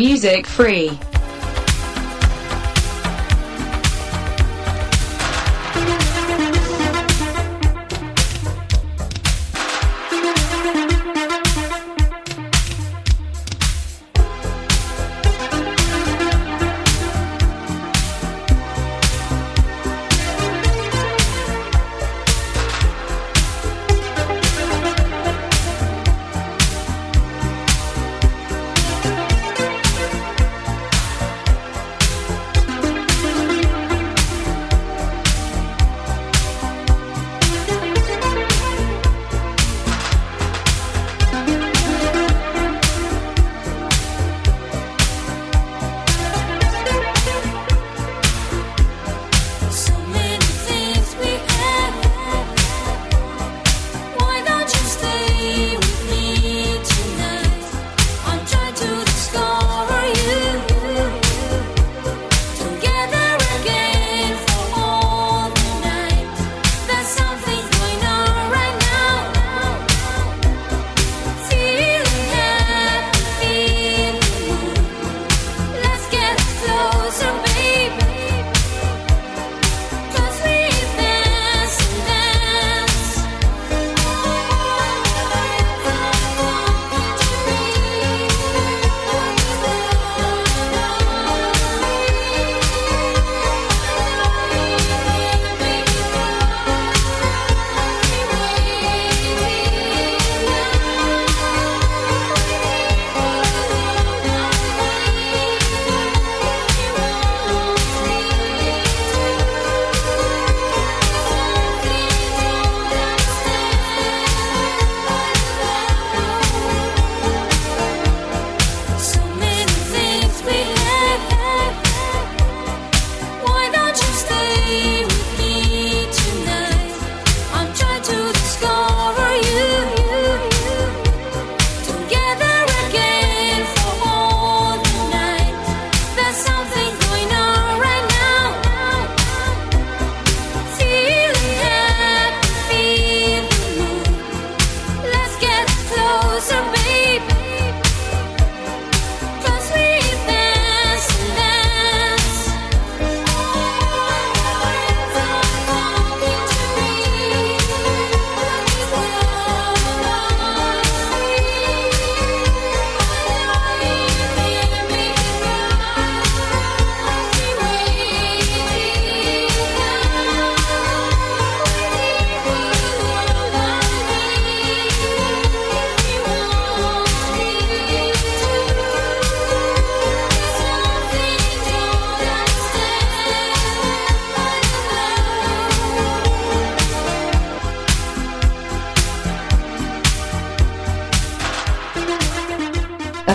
Music Free.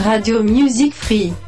Radio Music Free.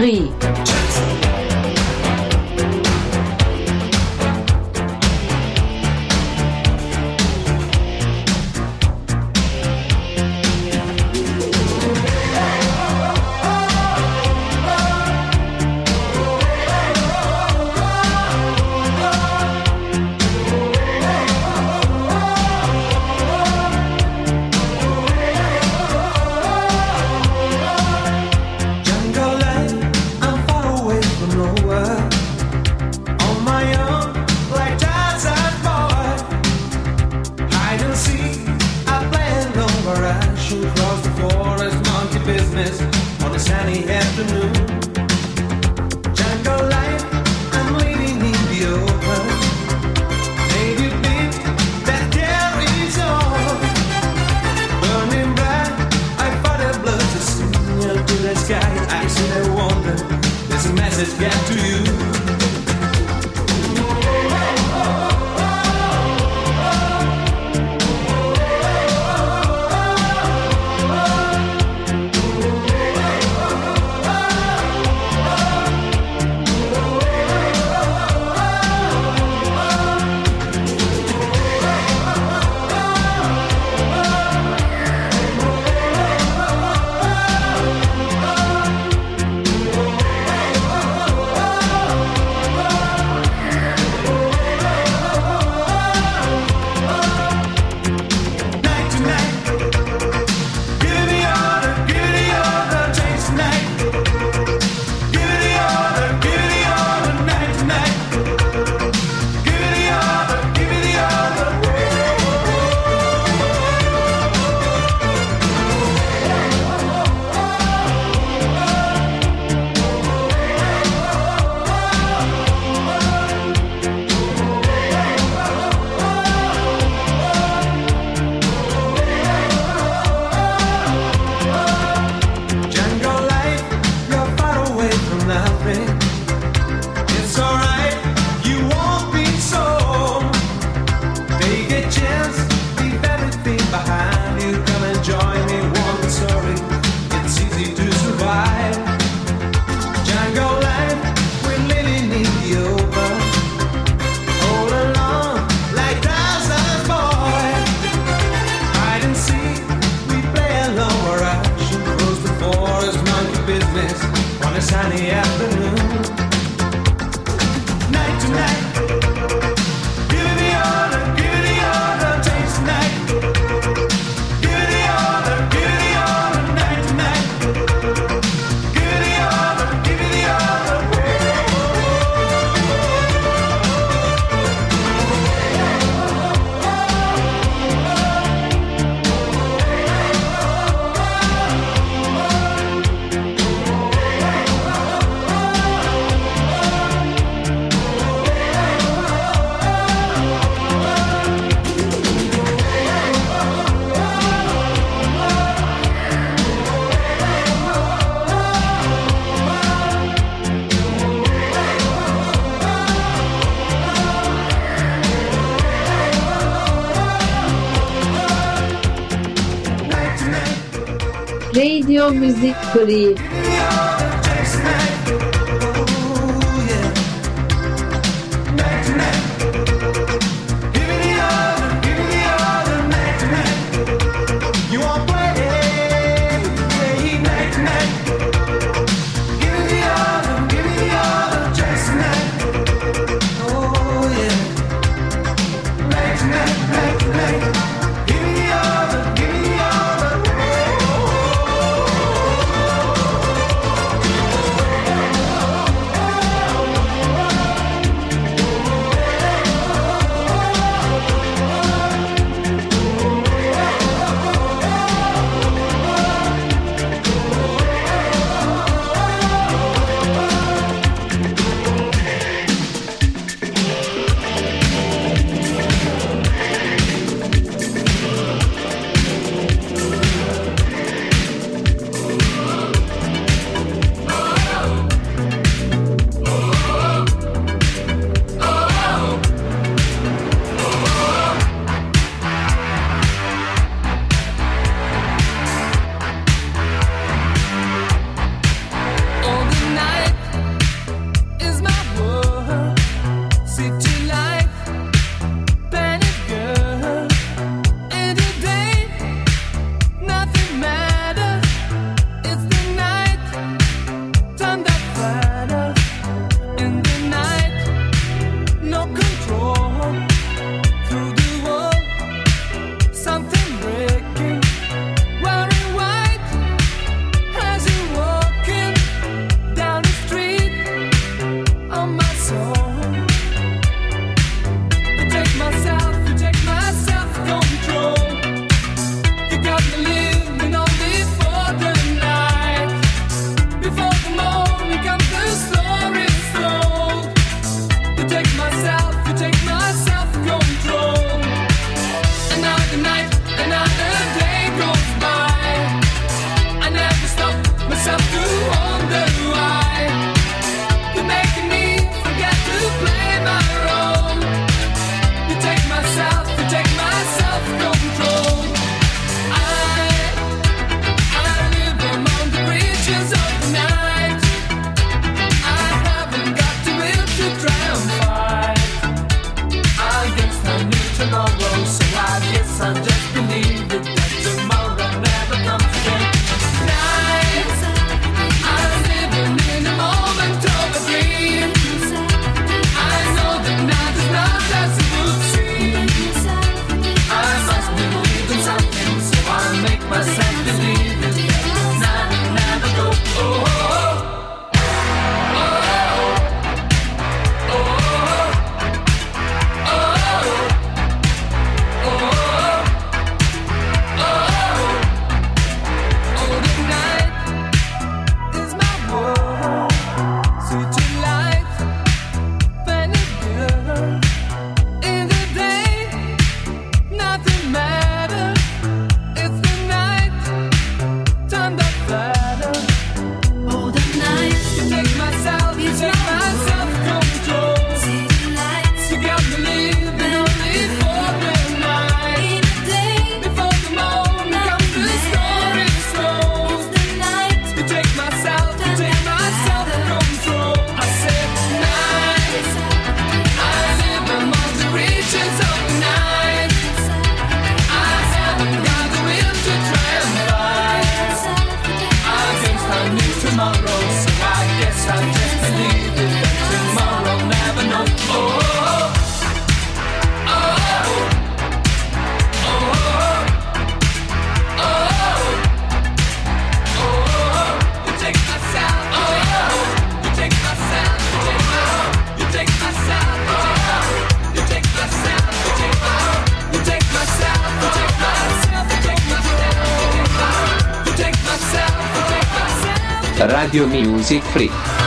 Music I Radio Radio Music Free.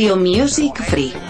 Radio Music Free.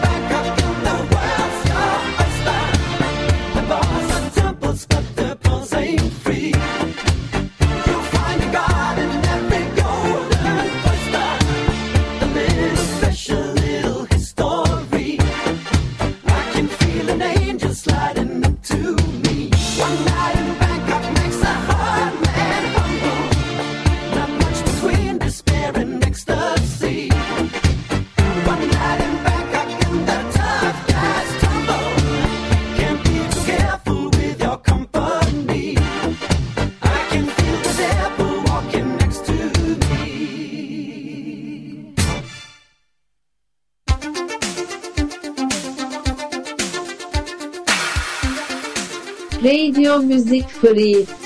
Music Free.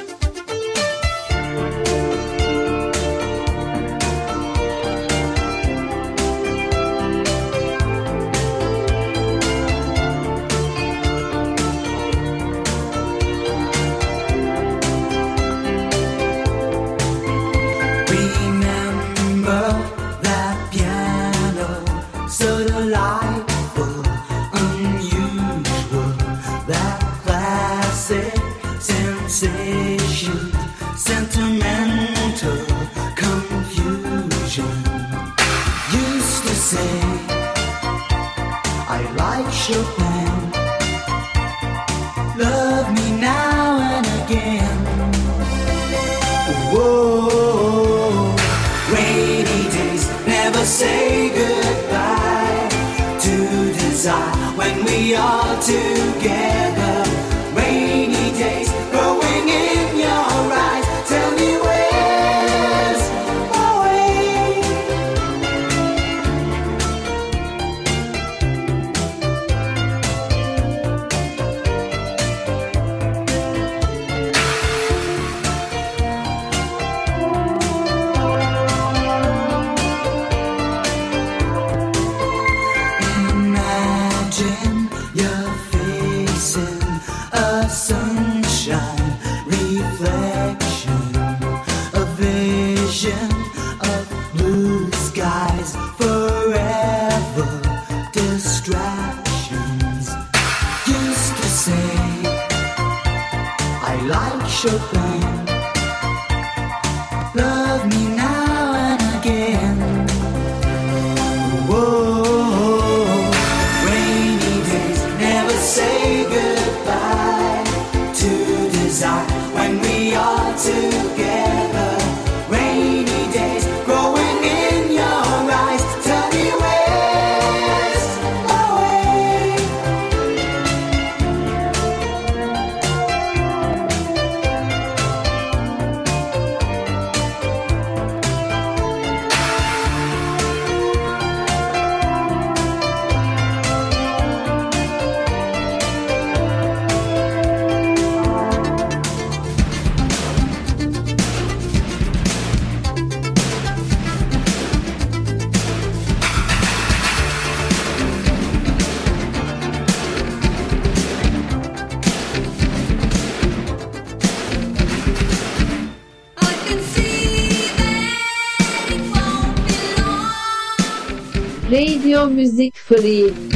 That it